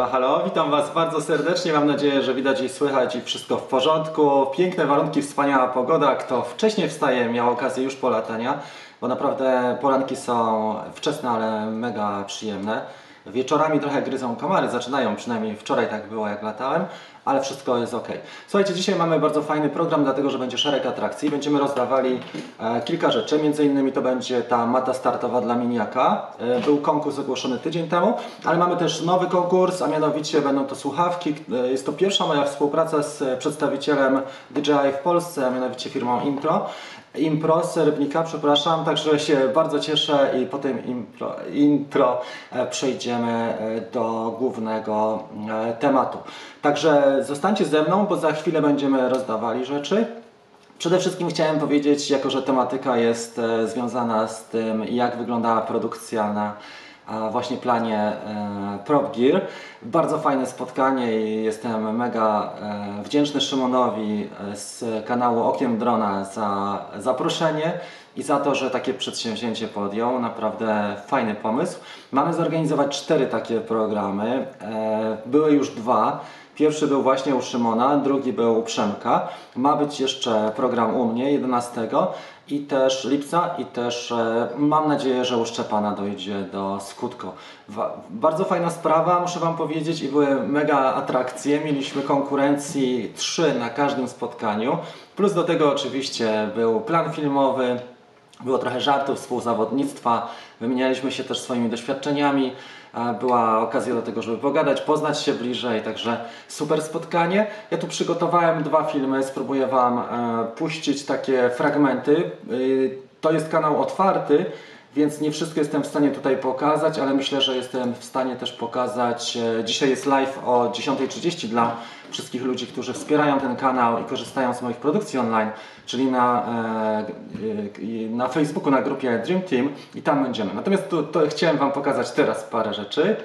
Halo, halo, witam Was bardzo serdecznie. Mam nadzieję, że widać i słychać i wszystko w porządku. Piękne warunki, wspaniała pogoda. Kto wcześniej wstaje, miał okazję już polatania, bo naprawdę poranki są wczesne, ale mega przyjemne. Wieczorami trochę gryzą komary, zaczynają, przynajmniej wczoraj tak było jak latałem, ale wszystko jest ok. Słuchajcie, dzisiaj mamy bardzo fajny program, dlatego że będzie szereg atrakcji. Będziemy rozdawali e, kilka rzeczy, między innymi to będzie ta mata startowa dla miniaka. E, był konkurs ogłoszony tydzień temu, ale mamy też nowy konkurs, a mianowicie będą to słuchawki. E, jest to pierwsza moja współpraca z przedstawicielem DJI w Polsce, a mianowicie firmą Intro. Impro z Rybnika, przepraszam, także się bardzo cieszę i po tym impro, intro e, przejdziemy e, do głównego e, tematu. Także zostańcie ze mną, bo za chwilę będziemy rozdawali rzeczy. Przede wszystkim chciałem powiedzieć, jako że tematyka jest związana z tym, jak wyglądała produkcja na właśnie planie e, Prop Gear. Bardzo fajne spotkanie i jestem mega e, wdzięczny Szymonowi e, z kanału Okiem Drona za zaproszenie i za to, że takie przedsięwzięcie podjął. Naprawdę fajny pomysł. Mamy zorganizować cztery takie programy. Były już dwa. Pierwszy był właśnie u Szymona, drugi był u Przemka. Ma być jeszcze program u mnie 11 i też lipca i też e, mam nadzieję, że u Szczepana dojdzie do skutku. bardzo fajna sprawa, muszę Wam powiedzieć i były mega atrakcje. Mieliśmy konkurencji trzy na każdym spotkaniu. Plus do tego oczywiście był plan filmowy, było trochę żartów, współzawodnictwa, wymienialiśmy się też swoimi doświadczeniami była okazja do tego, żeby pogadać, poznać się bliżej, także super spotkanie. Ja tu przygotowałem dwa filmy, spróbuję Wam e, puścić takie fragmenty. Y, to jest kanał otwarty, więc nie wszystko jestem w stanie tutaj pokazać, ale myślę, że jestem w stanie też pokazać. E, dzisiaj jest live o 10.30 dla wszystkich ludzi, którzy wspierają ten kanał i korzystają z moich produkcji online, czyli na, e, na Facebooku, na grupie Dream Team i tam będziemy. Natomiast tu, to chciałem Wam pokazać teraz parę rzeczy.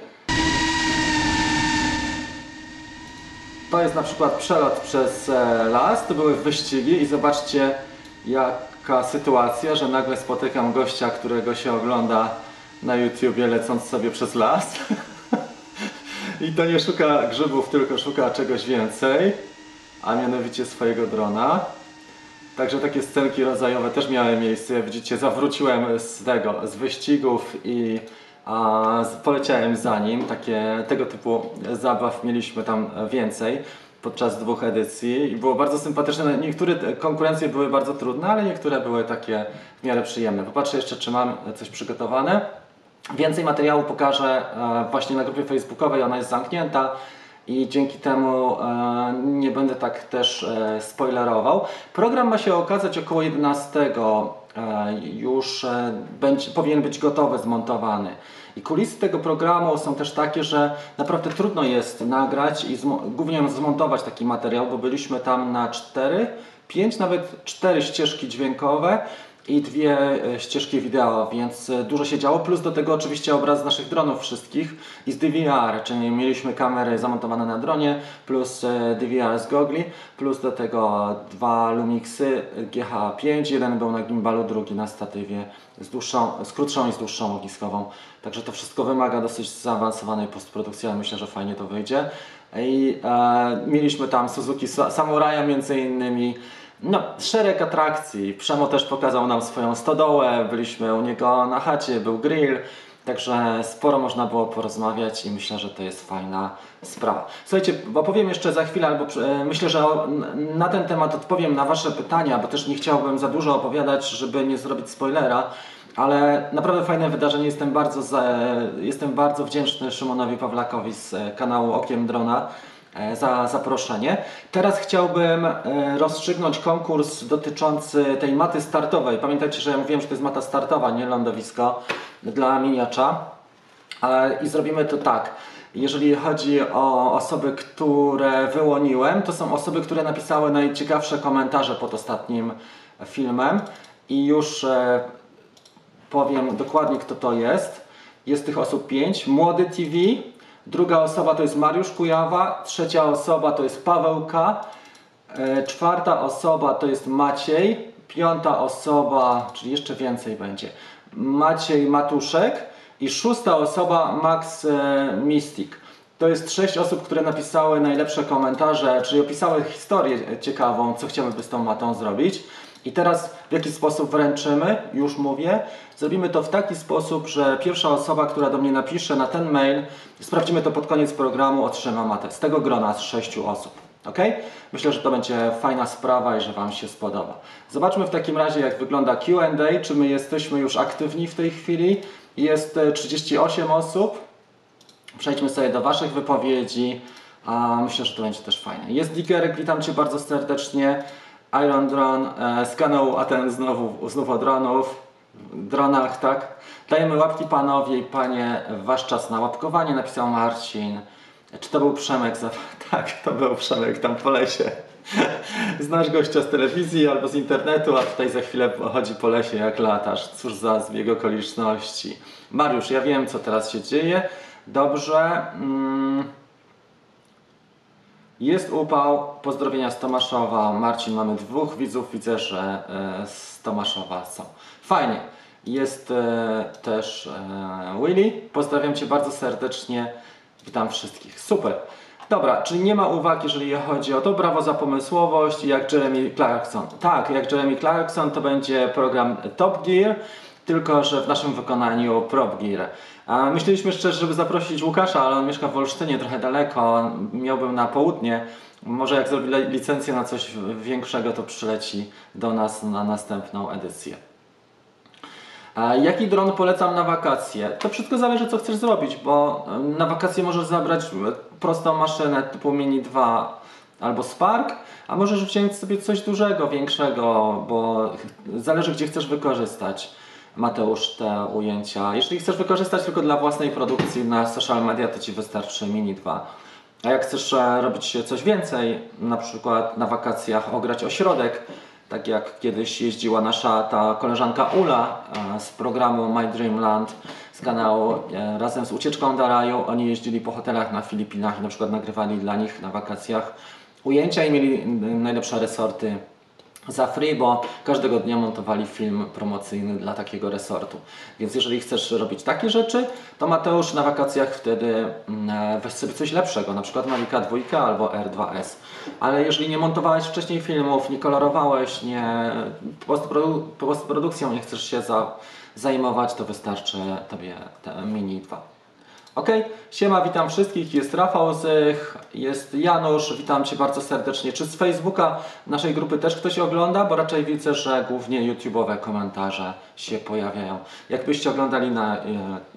To jest na przykład przelot przez e, las, to były wyścigi i zobaczcie jaka sytuacja, że nagle spotykam gościa, którego się ogląda na YouTubie lecąc sobie przez las. I to nie szuka grzybów, tylko szuka czegoś więcej, a mianowicie swojego drona. Także takie scenki rodzajowe też miały miejsce. Widzicie, zawróciłem z tego, z wyścigów i a, poleciałem za nim. Takie, tego typu zabaw mieliśmy tam więcej podczas dwóch edycji i było bardzo sympatyczne. Niektóre konkurencje były bardzo trudne, ale niektóre były takie w miarę przyjemne. Popatrzę jeszcze, czy mam coś przygotowane. Więcej materiału pokażę e, właśnie na grupie facebookowej, ona jest zamknięta i dzięki temu e, nie będę tak też e, spoilerował. Program ma się okazać około 11 już będzie, powinien być gotowy, zmontowany. I kulisy tego programu są też takie, że naprawdę trudno jest nagrać i głównie zmontować taki materiał, bo byliśmy tam na 4, 5, nawet 4 ścieżki dźwiękowe i dwie e, ścieżki wideo, więc e, dużo się działo. Plus do tego oczywiście obraz z naszych dronów wszystkich i z DVR, czyli mieliśmy kamery zamontowane na dronie, plus e, DVR z gogli, plus do tego dwa Lumixy GH5, jeden był na gimbalu, drugi na statywie z, dłuższą, z krótszą i z dłuższą ogniskową. Także to wszystko wymaga dosyć zaawansowanej postprodukcji, ale myślę, że fajnie to wyjdzie. I e, mieliśmy tam Suzuki Samuraja między innymi, no, szereg atrakcji. Przemo też pokazał nam swoją stodołę, byliśmy u niego na chacie, był grill. Także sporo można było porozmawiać i myślę, że to jest fajna sprawa. Słuchajcie, opowiem jeszcze za chwilę, albo e, myślę, że na ten temat odpowiem na Wasze pytania, bo też nie chciałbym za dużo opowiadać, żeby nie zrobić spoilera. Ale naprawdę fajne wydarzenie. Jestem bardzo, za, jestem bardzo wdzięczny Szymonowi Pawlakowi z kanału Okiem Drona E, za zaproszenie. Teraz chciałbym e, rozstrzygnąć konkurs dotyczący tej maty startowej. Pamiętajcie, że ja mówiłem, że to jest mata startowa, nie lądowisko dla miniacza. I zrobimy to tak. Jeżeli chodzi o osoby, które wyłoniłem, to są osoby, które napisały najciekawsze komentarze pod ostatnim filmem i już e, powiem dokładnie kto to jest. Jest tych osób pięć. Młody TV, Druga osoba to jest Mariusz Kujawa, trzecia osoba to jest Paweł K, e, czwarta osoba to jest Maciej, piąta osoba, czyli jeszcze więcej będzie, Maciej Matuszek i szósta osoba Max e, Mystic. To jest sześć osób, które napisały najlepsze komentarze, czyli opisały historię ciekawą, co chciałyby z tą matą zrobić. I teraz w jaki sposób wręczymy, już mówię. Zrobimy to w taki sposób, że pierwsza osoba, która do mnie napisze na ten mail, sprawdzimy to pod koniec programu, otrzyma matę z tego grona z sześciu osób. Ok? Myślę, że to będzie fajna sprawa i że Wam się spodoba. Zobaczmy w takim razie, jak wygląda QA, czy my jesteśmy już aktywni w tej chwili. Jest 38 osób. Przejdźmy sobie do Waszych wypowiedzi. A myślę, że to będzie też fajne. Jest Digerek, witam Cię bardzo serdecznie. Iron Drone e, z kanału, a ten znowu, znów o dronów, dronach, tak? Dajemy łapki panowie i panie, wasz czas na łapkowanie, napisał Marcin. Czy to był Przemek? Tak, to był Przemek tam po lesie. Znasz gościa z telewizji albo z internetu, a tutaj za chwilę chodzi po lesie jak latasz. Cóż za zbieg okoliczności. Mariusz, ja wiem co teraz się dzieje. Dobrze. Mm. Jest upał. Pozdrowienia z Tomaszowa. Marcin, mamy dwóch widzów. Widzę, że e, z Tomaszowa są. Fajnie. Jest e, też e, Willy. Pozdrawiam Cię bardzo serdecznie. Witam wszystkich. Super. Dobra, czyli nie ma uwag, jeżeli chodzi o to. Brawo za pomysłowość. Jak Jeremy Clarkson. Tak, jak Jeremy Clarkson to będzie program Top Gear, tylko że w naszym wykonaniu Prop Gear. Myśleliśmy szczerze, żeby zaprosić Łukasza, ale on mieszka w Olsztynie, trochę daleko. Miałbym na południe. Może jak zrobi licencję na coś większego, to przyleci do nas na następną edycję. Jaki dron polecam na wakacje? To wszystko zależy, co chcesz zrobić, bo na wakacje możesz zabrać prostą maszynę typu Mini 2 albo Spark, a możesz wziąć sobie coś dużego, większego, bo zależy, gdzie chcesz wykorzystać. Mateusz te ujęcia. Jeśli chcesz wykorzystać tylko dla własnej produkcji na social media, to Ci wystarczy Mini 2. A jak chcesz e, robić coś więcej, na przykład na wakacjach ograć ośrodek, tak jak kiedyś jeździła nasza ta koleżanka Ula e, z programu My Dreamland z kanału e, razem z Ucieczką do Raju. Oni jeździli po hotelach na Filipinach i na przykład nagrywali dla nich na wakacjach ujęcia i mieli najlepsze resorty za free, bo każdego dnia montowali film promocyjny dla takiego resortu. Więc jeżeli chcesz robić takie rzeczy, to Mateusz na wakacjach wtedy mm, weź sobie coś lepszego, na przykład Mavica 2 albo R2S. Ale jeżeli nie montowałeś wcześniej filmów, nie kolorowałeś, nie postprodu postprodukcją nie chcesz się za zajmować, to wystarczy Tobie te Mini 2. Ok, siema, witam wszystkich, jest Rafał Zych, jest Janusz, witam Cię bardzo serdecznie. Czy z Facebooka naszej grupy też ktoś ogląda? Bo raczej widzę, że głównie YouTube'owe komentarze się pojawiają. Jakbyście oglądali na, e,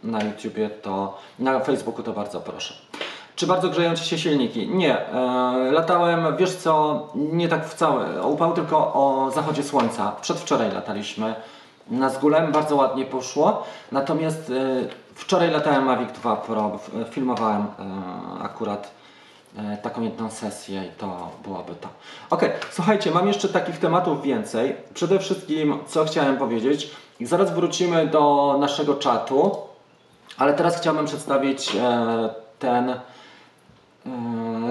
na YouTubie, to na Facebooku to bardzo proszę. Czy bardzo grzeją Ci się silniki? Nie. E, latałem, wiesz co, nie tak w całe, upał tylko o zachodzie słońca. Przedwczoraj lataliśmy na Zgulem, bardzo ładnie poszło. Natomiast e, Wczoraj latałem Mavic 2 Pro, filmowałem e, akurat e, taką jedną sesję i to byłoby to. Ok, słuchajcie, mam jeszcze takich tematów więcej. Przede wszystkim, co chciałem powiedzieć, zaraz wrócimy do naszego czatu, ale teraz chciałbym przedstawić e, ten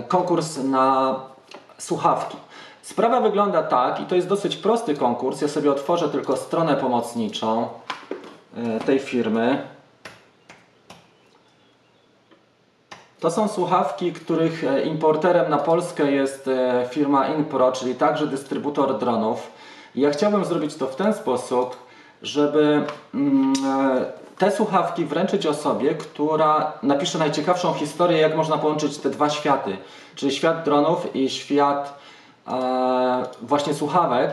konkurs na słuchawki. Sprawa wygląda tak i to jest dosyć prosty konkurs. Ja sobie otworzę tylko stronę pomocniczą tej firmy. To są słuchawki, których e, importerem na Polskę jest e, firma Inpro, czyli także dystrybutor dronów. Ja chciałbym zrobić to w ten sposób, żeby mm, e, te słuchawki wręczyć osobie, która napisze najciekawszą historię, jak można połączyć te dwa światy, czyli świat dronów i świat właśnie słuchawek.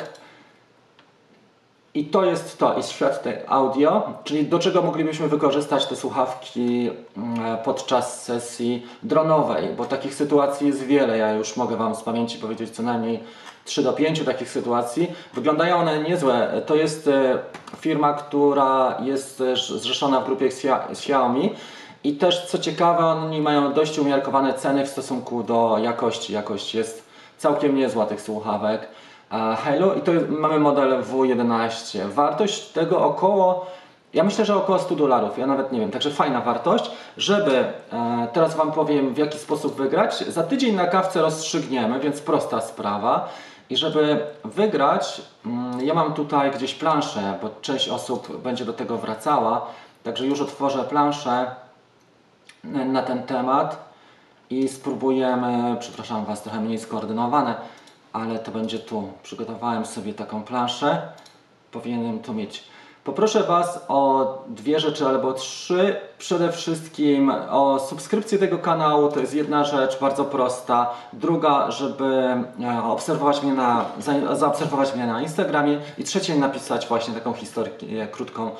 I to jest to, świat tej audio, czyli do czego moglibyśmy wykorzystać te słuchawki mm, podczas sesji dronowej, bo takich sytuacji jest wiele. Ja już mogę Wam z pamięci powiedzieć co najmniej 3 do 5 takich sytuacji. Wyglądają one niezłe. To jest e, firma, która jest zrzeszona w grupie Xiaomi. I też co ciekawe, oni mają dość umiarkowane ceny w stosunku do jakości. Jakość jest całkiem niezła tych słuchawek. Halo i to mamy model W11. Wartość tego około, ja myślę, że około 100 dolarów, ja nawet nie wiem, także fajna wartość. Żeby, e, teraz Wam powiem w jaki sposób wygrać, za tydzień na kawce rozstrzygniemy, więc prosta sprawa. I żeby wygrać, mm, ja mam tutaj gdzieś planszę, bo część osób będzie do tego wracała, także już otworzę planszę na ten temat. i spróbujemy, przepraszam Was, trochę mniej skoordynowane, ale to będzie tu. Przygotowałem sobie taką planszę. Powinienem to mieć. Poproszę Was o dwie rzeczy albo trzy. Przede wszystkim o subskrypcję tego kanału, to jest jedna rzecz bardzo prosta. Druga, żeby e, obserwować mnie na, zaobserwować mnie na Instagramie. I trzecie, napisać właśnie taką historię krótką,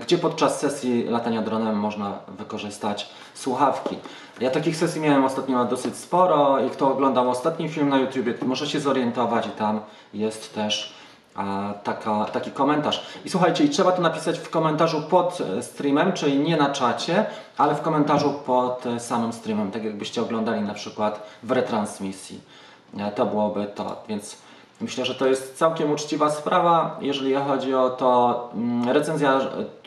gdzie podczas sesji latania dronem można wykorzystać słuchawki. Ja takich sesji miałem ostatnio dosyć sporo i kto oglądał ostatni film na YouTube, może się zorientować i tam jest też taka, taki komentarz. I słuchajcie, i trzeba to napisać w komentarzu pod e, streamem, czyli nie na czacie, ale w komentarzu pod e, samym streamem, tak jakbyście oglądali na przykład w retransmisji. E, to byłoby to, więc myślę, że to jest całkiem uczciwa sprawa, jeżeli chodzi o to mm, recenzja.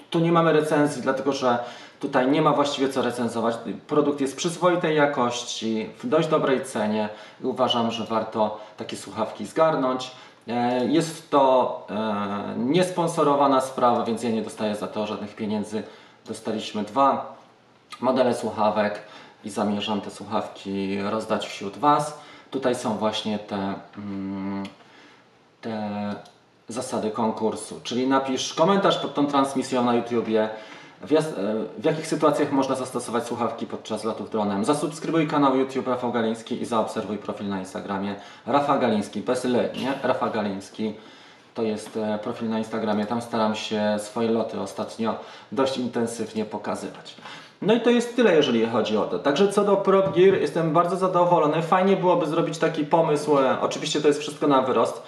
Tu nie mamy recenzji, dlatego że tutaj nie ma właściwie co recenzować. Produkt jest przyzwoitej jakości, w dość dobrej cenie i uważam, że warto takie słuchawki zgarnąć. E, jest to e, niesponsorowana sprawa, więc ja nie dostaję za to żadnych pieniędzy. Dostaliśmy dwa modele słuchawek i zamierzam te słuchawki rozdać wśród Was. Tutaj są właśnie te, mm, te zasady konkursu, czyli napisz komentarz pod tą transmisją na YouTubie, w, e, w, jakich sytuacjach można zastosować słuchawki podczas lotów dronem? Zasubskrybuj kanał YouTube Rafał Galiński i zaobserwuj profil na Instagramie Rafa Galiński, bez L, nie? Rafa Galiński. To jest e, profil na Instagramie. Tam staram się swoje loty ostatnio dość intensywnie pokazywać. No i to jest tyle, jeżeli chodzi o to. Także co do Prop Gear, jestem bardzo zadowolony. Fajnie byłoby zrobić taki pomysł. E, oczywiście to jest wszystko na wyrost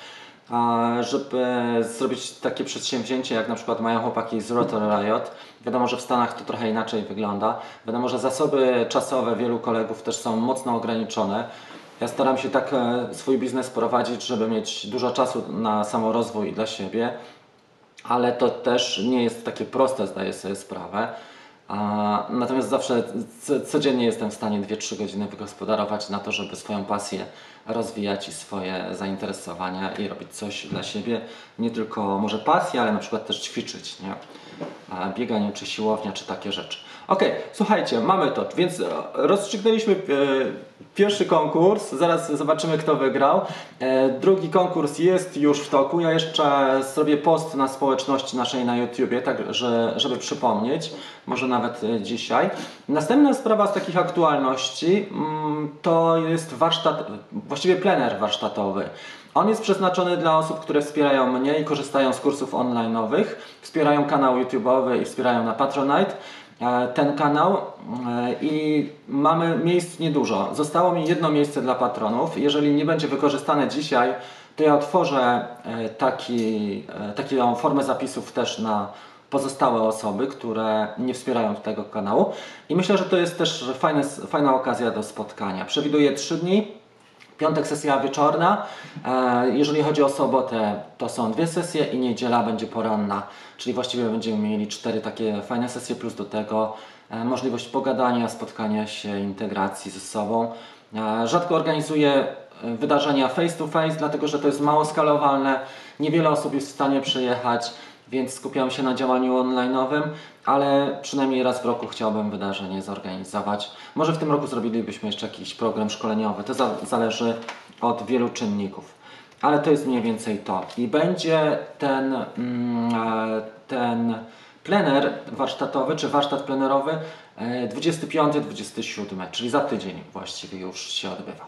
żeby zrobić takie przedsięwzięcie, jak na przykład mają chłopaki z Rotor Riot. Wiadomo, że w Stanach to trochę inaczej wygląda. Wiadomo, że zasoby czasowe wielu kolegów też są mocno ograniczone. Ja staram się tak e, swój biznes prowadzić, żeby mieć dużo czasu na samorozwój dla siebie, ale to też nie jest takie proste, zdaję sobie sprawę. A, natomiast zawsze codziennie jestem w stanie 2-3 godziny wygospodarować na to, żeby swoją pasję rozwijać i swoje zainteresowania i robić coś dla siebie. Nie tylko może pasję, ale na przykład też ćwiczyć. Nie? A bieganie, czy siłownia, czy takie rzeczy. Ok, słuchajcie, mamy to, więc e, rozstrzygnęliśmy e, pierwszy konkurs, zaraz zobaczymy kto wygrał. E, drugi konkurs jest już w toku, ja jeszcze zrobię post na społeczności naszej na YouTubie, tak że, żeby przypomnieć, może nawet dzisiaj. Następna sprawa z takich aktualności mm, to jest warsztat, właściwie plener warsztatowy. On jest przeznaczony dla osób, które wspierają mnie i korzystają z kursów online'owych, wspierają kanał YouTube'owy i wspierają na Patronite. E, ten kanał e, i mamy miejsc niedużo. Zostało mi jedno miejsce dla patronów. Jeżeli nie będzie wykorzystane dzisiaj, to ja otworzę e, taki, taką formę zapisów też na pozostałe osoby, które nie wspierają tego kanału. I myślę, że to jest też fajne, fajna okazja do spotkania. Przewiduję 3 dni. Piątek sesja wieczorna. Jeżeli chodzi o sobotę, to są dwie sesje i niedziela będzie poranna. Czyli właściwie będziemy mieli cztery takie fajne sesje, plus do tego e, możliwość pogadania, spotkania się, integracji ze sobą. E, rzadko organizuję e, wydarzenia face to face, dlatego że to jest mało skalowalne. Niewiele osób jest w stanie przyjechać, więc skupiam się na działaniu online'owym, ale przynajmniej raz w roku chciałbym wydarzenie zorganizować. Może w tym roku zrobilibyśmy jeszcze jakiś program szkoleniowy. To zależy od wielu czynników ale to jest mniej więcej to. I będzie ten, mm, e, ten plener warsztatowy, czy warsztat plenerowy 25-27, e, czyli za tydzień właściwie już się odbywa.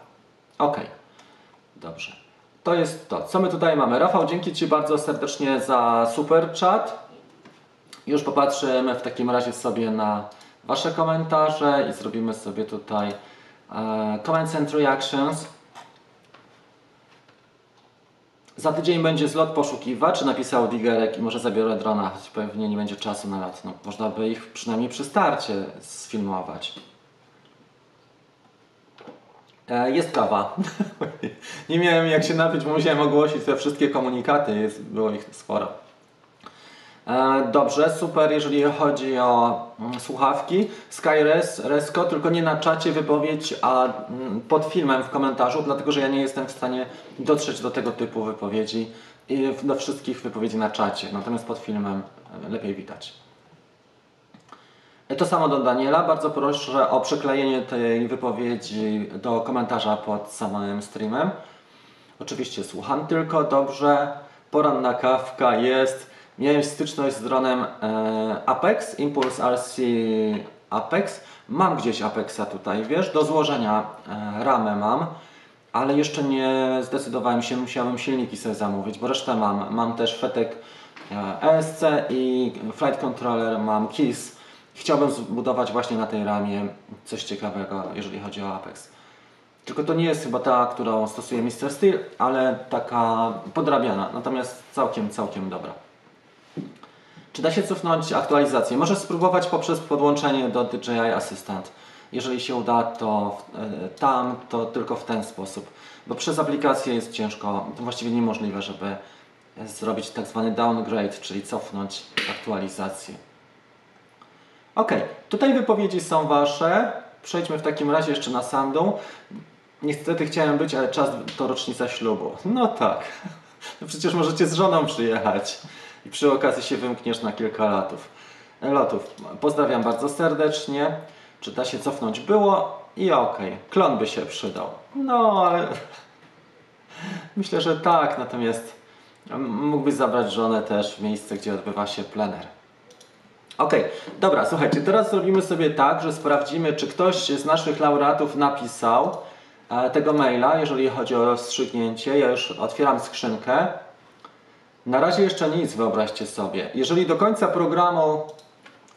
Ok, dobrze. To jest to. Co my tutaj mamy? Rafał, dzięki Ci bardzo serdecznie za super chat. Już popatrzymy w takim razie sobie na Wasze komentarze i zrobimy sobie tutaj e, comments and reactions. Za tydzień będzie zlot poszukiwacz, napisał Digerek i może zabiorę drona, choć pewnie nie będzie czasu na lot. No, można by ich przynajmniej przy starcie sfilmować. E, jest kawa. nie miałem jak się napić, bo musiałem ogłosić te wszystkie komunikaty, jest, było ich sporo. E, dobrze, super, jeżeli chodzi o mm, słuchawki. Skyres, Resco, tylko nie na czacie wypowiedź, a mm, pod filmem w komentarzu, dlatego że ja nie jestem w stanie dotrzeć do tego typu wypowiedzi i do wszystkich wypowiedzi na czacie, natomiast pod filmem e, lepiej widać. To samo do Daniela. Bardzo proszę o przyklejenie tej wypowiedzi do komentarza pod samym streamem. Oczywiście słucham tylko dobrze. Poranna kawka jest. Miałem styczność z dronem e, Apex, Impulse RC Apex. Mam gdzieś Apexa tutaj, wiesz, do złożenia e, ramę mam, ale jeszcze nie zdecydowałem się, musiałem silniki sobie zamówić, bo resztę mam. Mam też Fetek ESC i Flight Controller mam KISS. Chciałbym zbudować właśnie na tej ramie coś ciekawego, jeżeli chodzi o Apex. Tylko to nie jest chyba ta, którą stosuje Mr. Steel, ale taka podrabiana, natomiast całkiem, całkiem dobra. Czy da się cofnąć aktualizację? Możesz spróbować poprzez podłączenie do DJI Assistant. Jeżeli się uda, to e, tam, to tylko w ten sposób. Bo przez aplikację jest ciężko, właściwie niemożliwe, żeby zrobić tak zwany downgrade, czyli cofnąć aktualizację. Ok, tutaj wypowiedzi są Wasze. Przejdźmy w takim razie jeszcze na sam dół. Niestety chciałem być, ale czas to rocznica ślubu. No tak. No przecież możecie z żoną przyjechać i przy okazji się wymkniesz na kilka latów. lotów. Pozdrawiam bardzo serdecznie. Czy da się cofnąć? Było i ok. Klon by się przydał. No ale myślę, że tak. Natomiast mógłbyś zabrać żonę też w miejsce, gdzie odbywa się plener. Ok, dobra, słuchajcie, teraz zrobimy sobie tak, że sprawdzimy, czy ktoś z naszych laureatów napisał e, tego maila, jeżeli chodzi o rozstrzygnięcie. Ja już otwieram skrzynkę. Na razie jeszcze nic, wyobraźcie sobie. Jeżeli do końca programu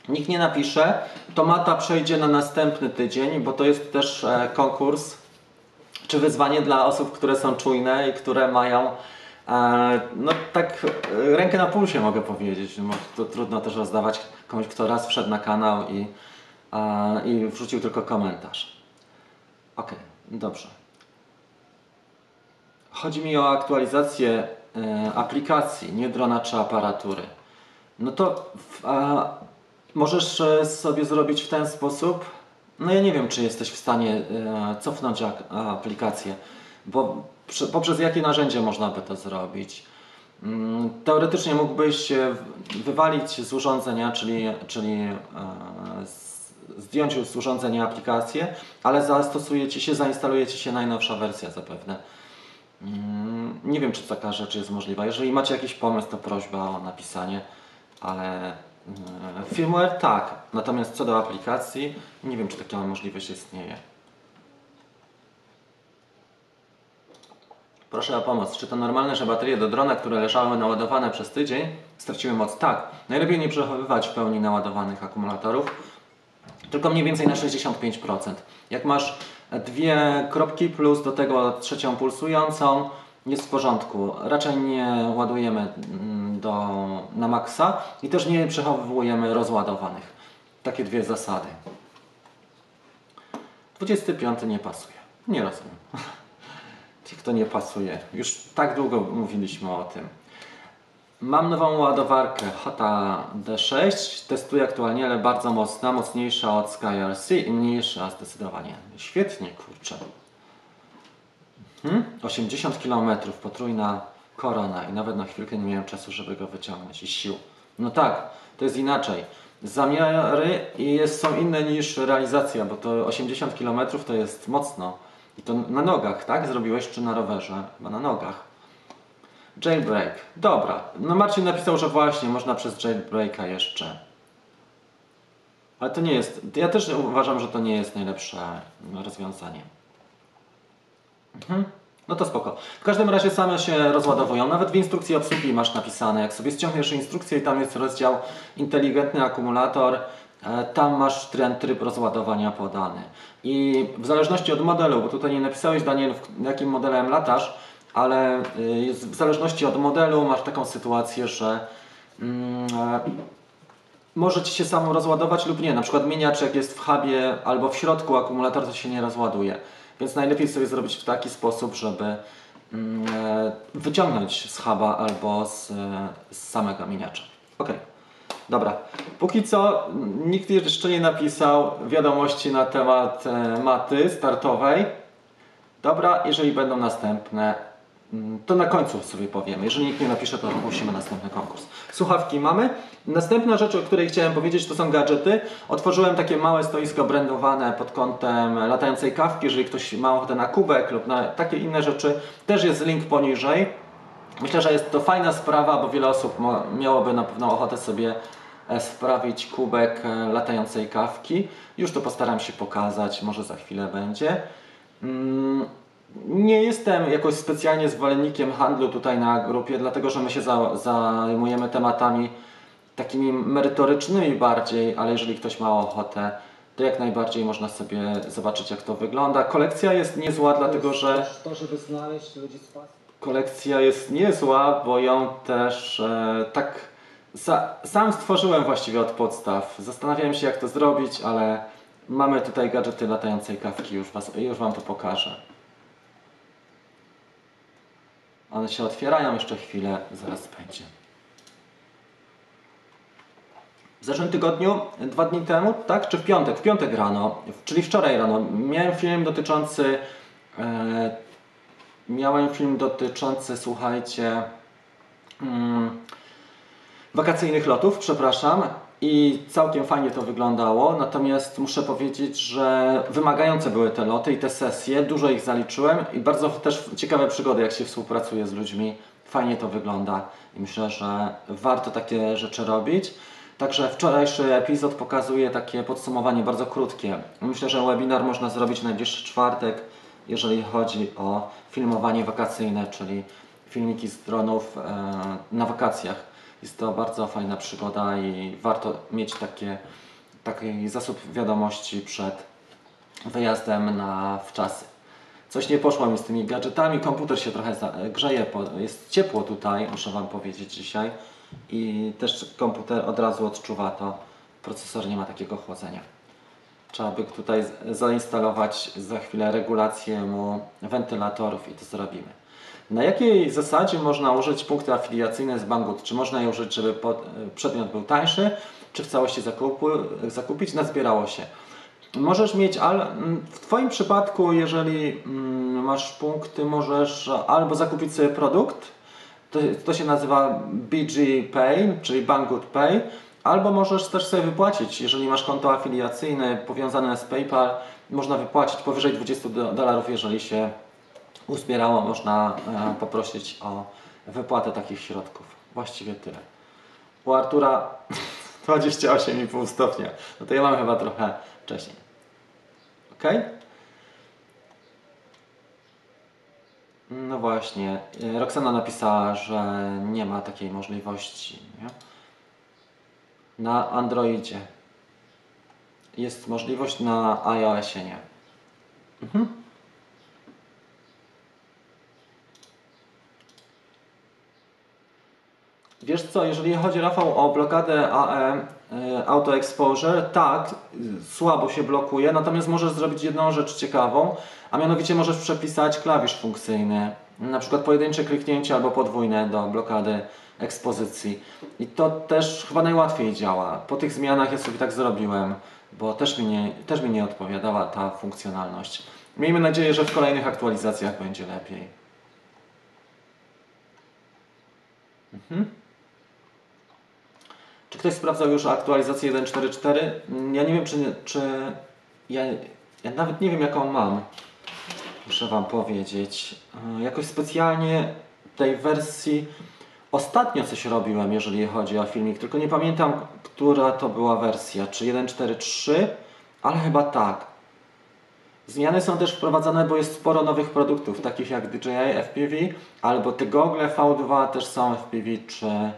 nikt nie napisze, to mata przejdzie na następny tydzień, bo to jest też e, konkurs czy wyzwanie dla osób, które są czujne i które mają e, no tak rękę na pulsie mogę powiedzieć. To trudno też rozdawać komuś, kto raz wszedł na kanał i, i wrzucił tylko komentarz. Ok, dobrze. Chodzi mi o aktualizację E, aplikacji, nie drona czy aparatury, no to możesz e, sobie zrobić w ten sposób. No ja nie wiem, czy jesteś w stanie e, cofnąć aplikację, bo poprzez jakie narzędzie można by to zrobić. Mm, teoretycznie mógłbyś wywalić z urządzenia, czyli, czyli zdjąć z urządzenia aplikację, ale zastosuje Ci się, zainstaluje Ci się najnowsza wersja zapewne. Mm, nie wiem, czy taka rzecz jest możliwa. Jeżeli macie jakiś pomysł, to prośba o napisanie, ale mm, firmware tak. Natomiast co do aplikacji, nie wiem, czy taka możliwość istnieje. Proszę o pomoc. Czy to normalne, że baterie do drona, które leżały naładowane przez tydzień, straciły moc? Tak. Najlepiej nie przechowywać w pełni naładowanych akumulatorów, tylko mniej więcej na 65%. Jak masz dwie kropki plus do tego trzecią pulsującą jest w porządku. Raczej nie ładujemy mm, do, na maksa i też nie przechowujemy rozładowanych. Takie dwie zasady. 25 nie pasuje. Nie rozumiem. Ci, kto nie pasuje. Już tak długo mówiliśmy o tym. Mam nową ładowarkę Hota D6. Testuję aktualnie, ale bardzo mocna, mocniejsza od SkyRC i mniejsza zdecydowanie. Świetnie, kurczę. Hmm? 80 km, potrójna korona i nawet na chwilkę nie miałem czasu, żeby go wyciągnąć i sił. No tak, to jest inaczej. Zamiary jest, są inne niż realizacja, bo to 80 km to jest mocno. I to na nogach, tak? Zrobiłeś czy na rowerze? Chyba na nogach. Jailbreak. Dobra. No Marcin napisał, że właśnie można przez jailbreaka jeszcze. Ale to nie jest. Ja też uważam, że to nie jest najlepsze rozwiązanie. Mhm. No to spoko. W każdym razie same się rozładowują. Nawet w instrukcji obsługi masz napisane. Jak sobie ściągniesz instrukcję i tam jest rozdział inteligentny akumulator, e, tam masz ten tryb rozładowania podany. I w zależności od modelu, bo tutaj nie napisałeś Daniel, jakim modelem latasz, ale y, w zależności od modelu masz taką sytuację, że mm, e, może Ci się samo rozładować lub nie. Na przykład mieniacz jak jest w hubie albo w środku akumulator to się nie rozładuje. Więc najlepiej sobie zrobić w taki sposób, żeby mm, e, wyciągnąć z huba albo z, z samego mieniacza. Ok. Dobra. Póki co nikt jeszcze nie napisał wiadomości na temat e, maty startowej. Dobra, jeżeli będą następne, To na końcu sobie powiemy. Jeżeli nikt nie napisze, to ogłosimy następny konkurs. Słuchawki mamy. Następna rzecz, o której chciałem powiedzieć, to są gadżety. Otworzyłem takie małe stoisko brandowane pod kątem latającej kawki. Jeżeli ktoś ma ochotę na kubek lub na takie inne rzeczy, też jest link poniżej. Myślę, że jest to fajna sprawa, bo wiele osób miałoby na pewno ochotę sobie e, sprawić kubek e, latającej kawki. Już to postaram się pokazać, może za chwilę będzie. Mm, Nie jestem jakoś specjalnie zwolennikiem handlu tutaj na grupie, dlatego że my się za, zajmujemy tematami takimi merytorycznymi bardziej, ale jeżeli ktoś ma ochotę, to jak najbardziej można sobie zobaczyć jak to wygląda. Kolekcja jest niezła, dlatego że To, żeby znaleźć ludzi z pasją. kolekcja jest niezła, bo ją też e, tak sa, sam stworzyłem właściwie od podstaw. Zastanawiałem się jak to zrobić, ale mamy tutaj gadżety latającej kawki, już, was, już Wam to pokażę. One się otwierają jeszcze chwilę, zaraz będzie. W zeszłym tygodniu, dwa dni temu, tak? Czy w piątek? W piątek rano, czyli wczoraj rano, miałem film dotyczący e, Miałem film dotyczący, słuchajcie, mm, wakacyjnych lotów, przepraszam, i całkiem fajnie to wyglądało. Natomiast muszę powiedzieć, że wymagające były te loty i te sesje. Dużo ich zaliczyłem i bardzo też ciekawe przygody, jak się współpracuje z ludźmi. Fajnie to wygląda i myślę, że warto takie rzeczy robić. Także wczorajszy epizod pokazuje takie podsumowanie bardzo krótkie. Myślę, że webinar można zrobić najbliższy czwartek, jeżeli chodzi o filmowanie wakacyjne, czyli filmiki z dronów e, na wakacjach. Jest to bardzo fajna przygoda i warto mieć takie, taki zasób wiadomości przed wyjazdem na wczasy. Coś nie poszło mi z tymi gadżetami, komputer się trochę za, grzeje, jest ciepło tutaj, muszę Wam powiedzieć dzisiaj i też komputer od razu odczuwa to, procesor nie ma takiego chłodzenia. Trzeba by tutaj zainstalować za chwilę regulację mu wentylatorów i to zrobimy. Na jakiej zasadzie można użyć punkty afiliacyjne z Banggood? Czy można je użyć, żeby przedmiot był tańszy, czy w całości zakupu, zakupić? Nazbierało się. Możesz mieć, ale w Twoim przypadku, jeżeli masz punkty, możesz albo zakupić sobie produkt, to, to się nazywa BG Pay, czyli Banggood Pay, albo możesz też sobie wypłacić, jeżeli masz konto afiliacyjne powiązane z PayPal, można wypłacić powyżej 20 do- dolarów, jeżeli się uzbierało, można e, poprosić o wypłatę takich środków. Właściwie tyle. U Artura 28,5 stopnia. No to ja mam chyba trochę wcześniej. Ok? No właśnie. E, Roxana napisała, że nie ma takiej możliwości. Nie? Na Androidzie. Jest możliwość na iOSie nie. Mhm. Wiesz co, jeżeli chodzi Rafał o blokadę AE e, Auto Exposure, tak, słabo się blokuje, natomiast możesz zrobić jedną rzecz ciekawą, a mianowicie możesz przepisać klawisz funkcyjny, na przykład pojedyncze kliknięcie albo podwójne do blokady ekspozycji. I to też chyba najłatwiej działa. Po tych zmianach ja sobie tak zrobiłem, bo też mi nie, też mi nie odpowiadała ta funkcjonalność. Miejmy nadzieję, że w kolejnych aktualizacjach będzie lepiej. Mhm. Czy ktoś sprawdzał już aktualizację 1.4.4? Mm, Ja nie wiem, czy, czy ja, ja nawet nie wiem, jaką mam. Muszę Wam powiedzieć. E, Jakoś specjalnie tej wersji ostatnio coś robiłem, jeżeli chodzi o filmik, tylko nie pamiętam, która to była wersja. Czy 1.4.3? Ale chyba tak. Zmiany są też wprowadzane, bo jest sporo nowych produktów, takich jak DJI FPV, albo te gogle V2 też są FPV, czy e,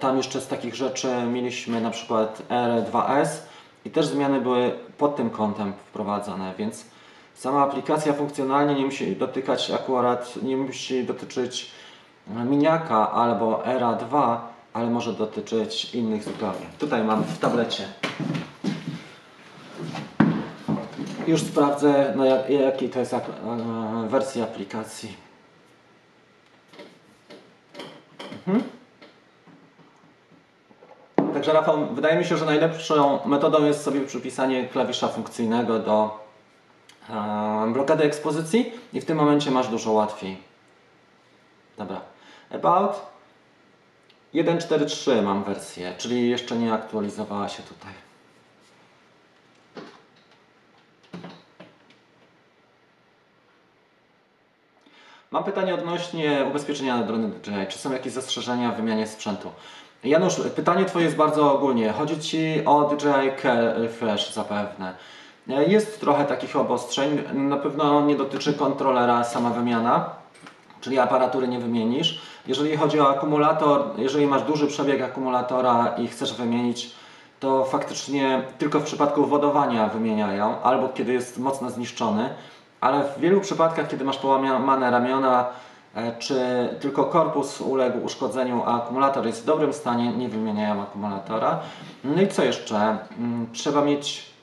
tam jeszcze z takich rzeczy mieliśmy na przykład R2S i też zmiany były pod tym kątem wprowadzane, więc sama aplikacja funkcjonalnie nie musi dotykać akurat, nie musi dotyczyć miniaka albo RA2, ale może dotyczyć innych zupełnie. Tutaj mam w tablecie. Już sprawdzę, na jak, jakiej to jest e, wersji aplikacji. Mhm. Także Rafał, wydaje mi się, że najlepszą metodą jest sobie przypisanie klawisza funkcyjnego do e, blokady ekspozycji i w tym momencie masz dużo łatwiej. Dobra. About 1.4.3 mam wersję, czyli jeszcze nie aktualizowała się tutaj. Mam pytanie odnośnie ubezpieczenia na drony DJI. Czy są jakieś zastrzeżenia w wymianie sprzętu? Janusz, pytanie Twoje jest bardzo ogólnie. Chodzi Ci o DJI Fresh zapewne. Jest trochę takich obostrzeń. Na pewno nie dotyczy kontrolera sama wymiana, czyli aparatury nie wymienisz. Jeżeli chodzi o akumulator, jeżeli masz duży przebieg akumulatora i chcesz wymienić, to faktycznie tylko w przypadku wodowania wymieniają, albo kiedy jest mocno zniszczony, ale w wielu przypadkach, kiedy masz połamane ramiona, e, czy tylko korpus uległ uszkodzeniu, a akumulator jest w dobrym stanie, nie wymieniają akumulatora. No i co jeszcze? Mm, Trzeba mieć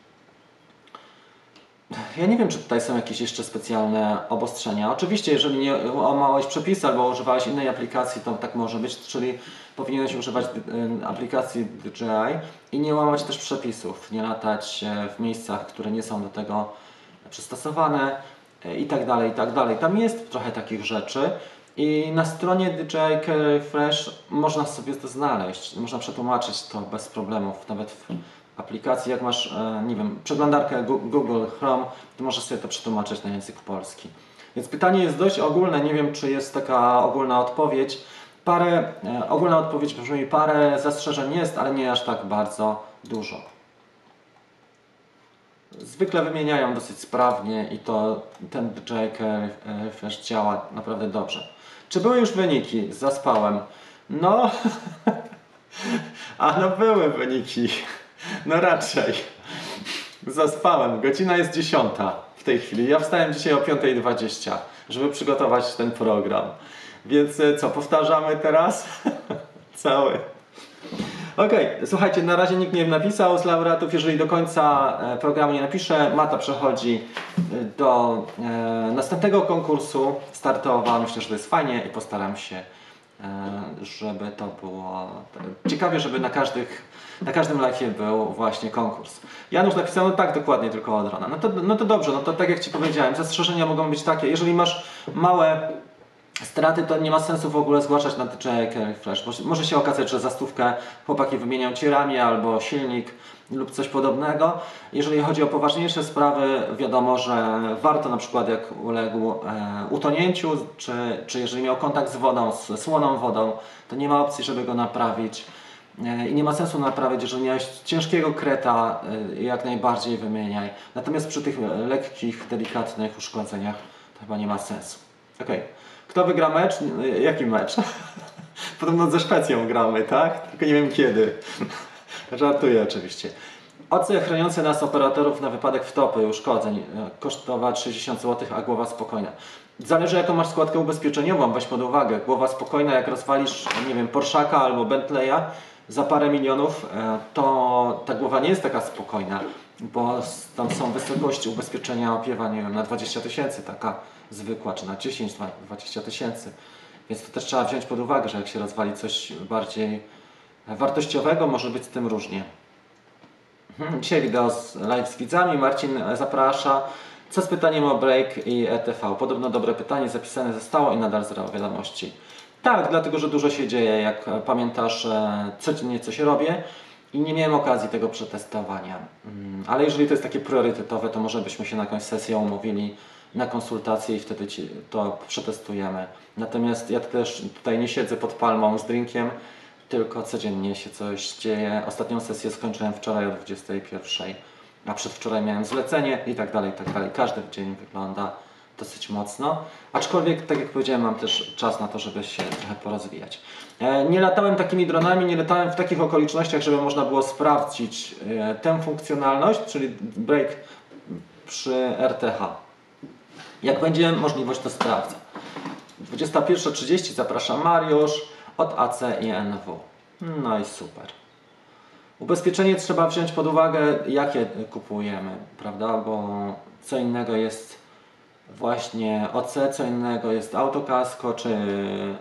ja nie wiem, czy tutaj są jakieś jeszcze specjalne obostrzenia. Oczywiście, jeżeli nie omałeś przepisy albo używałeś innej aplikacji, to tak może być, czyli powinieneś używać y, aplikacji DJI i nie łamać też przepisów, nie latać e, w miejscach, które nie są do tego przystosowane e, i tak dalej, i tak dalej. Tam jest trochę takich rzeczy i na stronie DJI Carry Fresh można sobie to znaleźć, można przetłumaczyć to bez problemów, nawet w aplikacji, jak masz, e, nie wiem, przeglądarkę Google Chrome, to możesz sobie to przetłumaczyć na język polski. Więc pytanie jest dość ogólne, nie wiem czy jest taka ogólna odpowiedź. Parę, e, ogólna odpowiedź brzmi, parę zastrzeżeń jest, ale nie aż tak bardzo dużo. Zwykle wymieniają dosyć sprawnie i to ten Care e, działa naprawdę dobrze. Czy były już wyniki? Zaspałem. No, a no były wyniki. No raczej. Zaspałem. Godzina jest 10 w tej chwili. Ja wstałem dzisiaj o 5.20, żeby przygotować ten program. Więc e, co, powtarzamy teraz? Cały. Okej, słuchajcie, na razie nikt nie napisał z laureatów. Jeżeli do końca e, programu nie napisze, Mata przechodzi e, do e, następnego konkursu. Startowa, myślę, że to jest fajnie i postaram się, żeby to było e, ciekawie, żeby na, każdych, na każdym live'ie był właśnie konkurs. Janusz napisał, no tak, dokładnie, tylko od rana. No to, no to dobrze, no to tak jak Ci powiedziałem, zastrzeżenia mogą być takie, jeżeli masz małe straty, to nie ma sensu w ogóle zgłaszać na Carry Flash, może się okazać, że za stówkę chłopaki wymienią Ci ramię albo silnik lub coś podobnego. Jeżeli chodzi o poważniejsze sprawy, wiadomo, że warto na przykład jak uległ e, utonięciu, czy, czy jeżeli miał kontakt z wodą, z słoną wodą, to nie ma opcji, żeby go naprawić. E, I nie ma sensu naprawiać, jeżeli miałeś ciężkiego kreta, e, jak najbardziej wymieniaj. Natomiast przy tych lekkich, delikatnych uszkodzeniach to chyba nie ma sensu. Okej. Kto wygra mecz? Jaki mecz? Podobno ze Szwecją gramy, tak? Tylko nie wiem kiedy. Żartuję oczywiście. OC chroniące nas operatorów na wypadek wtopy uszkodzeń kosztować 60 zł, a głowa spokojna. Zależy jaką masz składkę ubezpieczeniową, weź pod uwagę. Głowa spokojna, jak rozwalisz, nie wiem, Porszaka albo Bentleya za parę milionów, e, to ta głowa nie jest taka spokojna, bo tam są wysokości ubezpieczenia opiewa, nie wiem, na 20 tysięcy, taka zwykła, czy na 10, na 20 tysięcy. Więc to też trzeba wziąć pod uwagę, że jak się rozwali coś bardziej wartościowego, może być z tym różnie. Mhm, Dzisiaj wideo z live z widzami. Marcin zaprasza. Co z pytaniem o break i ETV? Podobno dobre pytanie, zapisane zostało i nadal zero wiadomości. Tak, dlatego że dużo się dzieje. Jak pamiętasz, e, codziennie coś robię i nie miałem okazji tego przetestowania. Mm, Ale jeżeli to jest takie priorytetowe, to może byśmy się na jakąś sesję umówili na konsultację i wtedy to przetestujemy. Natomiast ja też tutaj nie siedzę pod palmą z drinkiem, tylko codziennie się coś dzieje. Ostatnią sesję skończyłem wczoraj o 21, a przedwczoraj miałem zlecenie i tak dalej, i tak dalej. Każdy dzień wygląda dosyć mocno. Aczkolwiek, tak jak powiedziałem, mam też czas na to, żeby się trochę porozwijać. E, Nie latałem takimi dronami, nie latałem w takich okolicznościach, żeby można było sprawdzić e, tę funkcjonalność, czyli break przy RTH. Jak będzie możliwość, to sprawdzę. 21.30 zapraszam Mariusz od AC i NW. No i super. Ubezpieczenie trzeba wziąć pod uwagę, jakie kupujemy, prawda? Bo co innego jest właśnie OC, co innego jest autokasko czy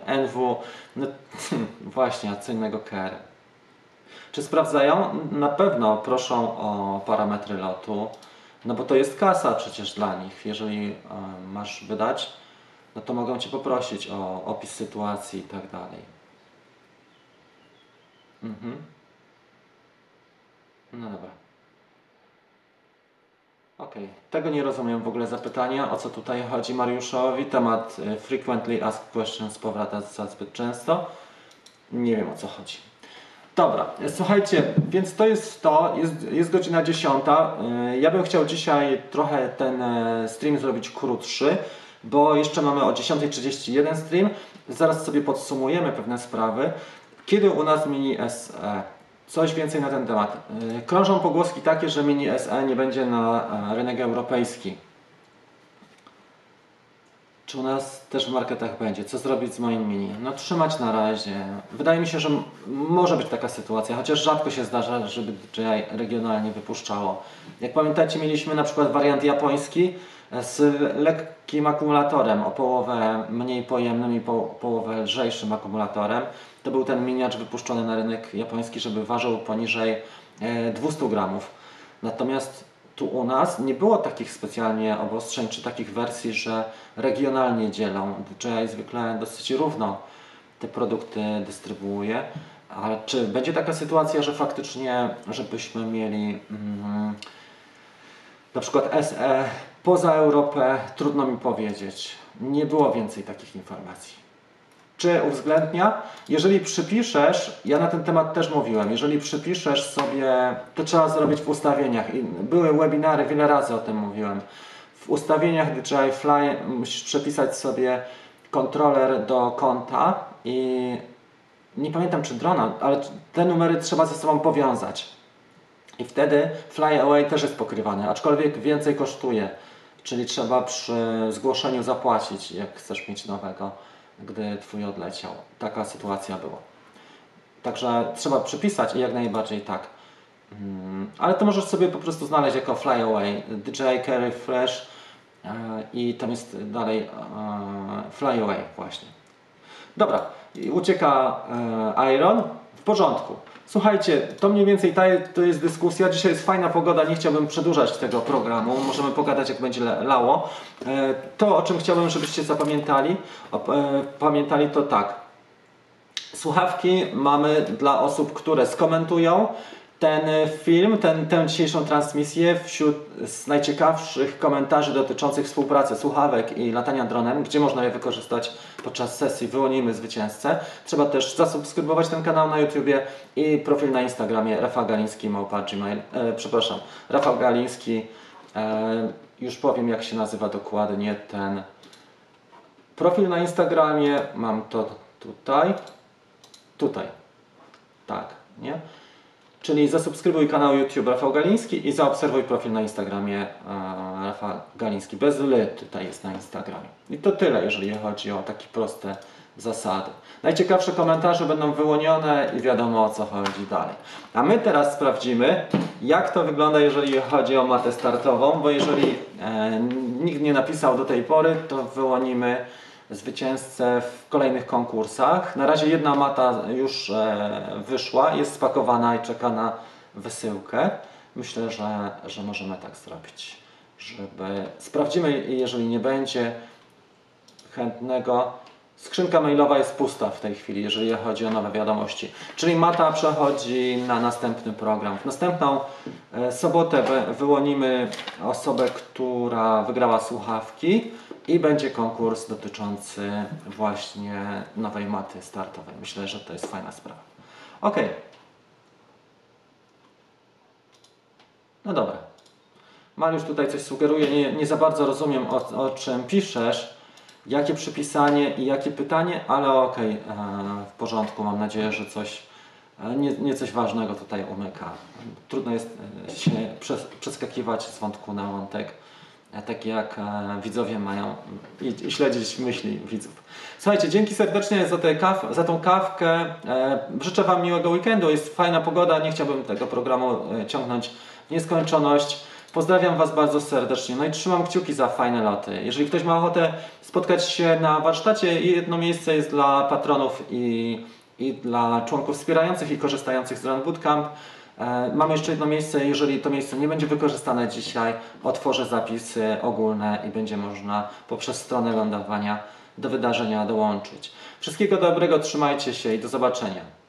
NW. No, właśnie, a co innego KR. Czy sprawdzają? Na pewno proszą o parametry lotu, no bo to jest kasa przecież dla nich. Jeżeli e, masz wydać no to mogą Cię poprosić o opis sytuacji i tak dalej. Mhm. No dobra. Okej, tego nie rozumiem w ogóle zapytania, o co tutaj chodzi Mariuszowi. Temat y, frequently asked questions powraca za zbyt często. Nie wiem o co chodzi. Dobra, słuchajcie, więc to jest to, jest, jest godzina 10. Y, Ja bym chciał dzisiaj trochę ten e, stream zrobić krótszy, bo jeszcze mamy o 10.31 stream. Zaraz sobie podsumujemy pewne sprawy. Kiedy u nas mini SE? Coś więcej na ten temat. Y, Krążą pogłoski takie, że mini SE nie będzie na e, rynek europejski. Czy u nas też w marketach będzie? Co zrobić z moim mini? No trzymać na razie. Wydaje mi się, że może być taka sytuacja, chociaż rzadko się zdarza, żeby DJI regionalnie wypuszczało. Jak pamiętacie, mieliśmy na przykład wariant japoński e, z lekkim akumulatorem, o połowę mniej pojemnym i po, połowę lżejszym akumulatorem. To był ten miniacz wypuszczony na rynek japoński, żeby ważył poniżej e, 200 gramów. Natomiast tu u nas nie było takich specjalnie obostrzeń czy takich wersji, że regionalnie dzielą. DJI zwykle dosyć równo te produkty dystrybuuje. A czy będzie taka sytuacja, że faktycznie, żebyśmy mieli mm, na przykład SE poza Europę, trudno mi powiedzieć. Nie było więcej takich informacji. Czy uwzględnia? Jeżeli przypiszesz, ja na ten temat też mówiłem, jeżeli przypiszesz sobie, to trzeba zrobić w ustawieniach. I były webinary, wiele razy o tym mówiłem. W ustawieniach DJI Fly musisz przepisać sobie kontroler do konta i nie pamiętam czy drona, ale te numery trzeba ze sobą powiązać. I wtedy Fly Away też jest pokrywany, aczkolwiek więcej kosztuje. Czyli trzeba przy zgłoszeniu zapłacić, jak chcesz mieć nowego, gdy twój odleciał. Taka sytuacja była. Także trzeba przypisać i jak najbardziej tak. Mm, Ale to możesz sobie po prostu znaleźć jako Fly Away, DJI Carry Fresh e, i tam jest dalej e, Fly Away właśnie. Dobra, ucieka e, Iron. W porządku. Słuchajcie, to mniej więcej ta, to jest dyskusja. Dzisiaj jest fajna pogoda, nie chciałbym przedłużać tego programu. Możemy pogadać, jak będzie lało. E, to, o czym chciałbym, żebyście zapamiętali, e, pamiętali to tak. Słuchawki mamy dla osób, które skomentują ten film, ten, tę dzisiejszą transmisję wśród najciekawszych komentarzy dotyczących współpracy słuchawek i latania dronem, gdzie można je wykorzystać podczas sesji, wyłonimy zwycięzcę. Trzeba też zasubskrybować ten kanał na YouTubie i profil na Instagramie Rafał Galiński małpa gmail, e, przepraszam, Rafał Galiński, e, już powiem jak się nazywa dokładnie ten profil na Instagramie, mam to tutaj, tutaj, tak, nie? Czyli zasubskrybuj kanał YouTube Rafał Galiński i zaobserwuj profil na Instagramie e, Rafał Galiński. Bez ly tutaj jest na Instagramie. I to tyle, jeżeli chodzi o takie proste zasady. Najciekawsze komentarze będą wyłonione i wiadomo o co chodzi dalej. A my teraz sprawdzimy, jak to wygląda, jeżeli chodzi o matę startową, bo jeżeli e, nikt nie napisał do tej pory, to wyłonimy zwycięzcę w kolejnych konkursach. Na razie jedna mata już e, wyszła, jest spakowana i czeka na wysyłkę. Myślę, że, że możemy tak zrobić, żeby sprawdzimy, jeżeli nie będzie chętnego. Skrzynka mailowa jest pusta w tej chwili, jeżeli chodzi o nowe wiadomości. Czyli Mata przechodzi na następny program. W następną e, sobotę wy- wyłonimy osobę, która wygrała słuchawki i będzie konkurs dotyczący właśnie nowej maty startowej. Myślę, że to jest fajna sprawa. Ok. No dobra. Mariusz tutaj coś sugeruje, nie, nie za bardzo rozumiem o, o czym piszesz, jakie przypisanie i jakie pytanie, ale okej, e, w porządku, mam nadzieję, że coś, e, nie, nie coś ważnego tutaj umyka. Trudno jest e, się przes, przeskakiwać z wątku na wątek, tak jak e, widzowie mają i, śledzić myśli widzów. Słuchajcie, dzięki serdecznie za, kaw, za tą kawkę. E, życzę Wam miłego weekendu, jest fajna pogoda, nie chciałbym tego programu e, ciągnąć w nieskończoność. Pozdrawiam Was bardzo serdecznie. No i trzymam kciuki za fajne loty. Jeżeli ktoś ma ochotę spotkać się na warsztacie, jedno miejsce jest dla patronów i, i dla członków wspierających i korzystających z Run Bootcamp. E, Mam jeszcze jedno miejsce, jeżeli to miejsce nie będzie wykorzystane dzisiaj, otworzę zapisy ogólne i będzie można poprzez stronę lądowania do wydarzenia dołączyć. Wszystkiego dobrego, trzymajcie się i do zobaczenia.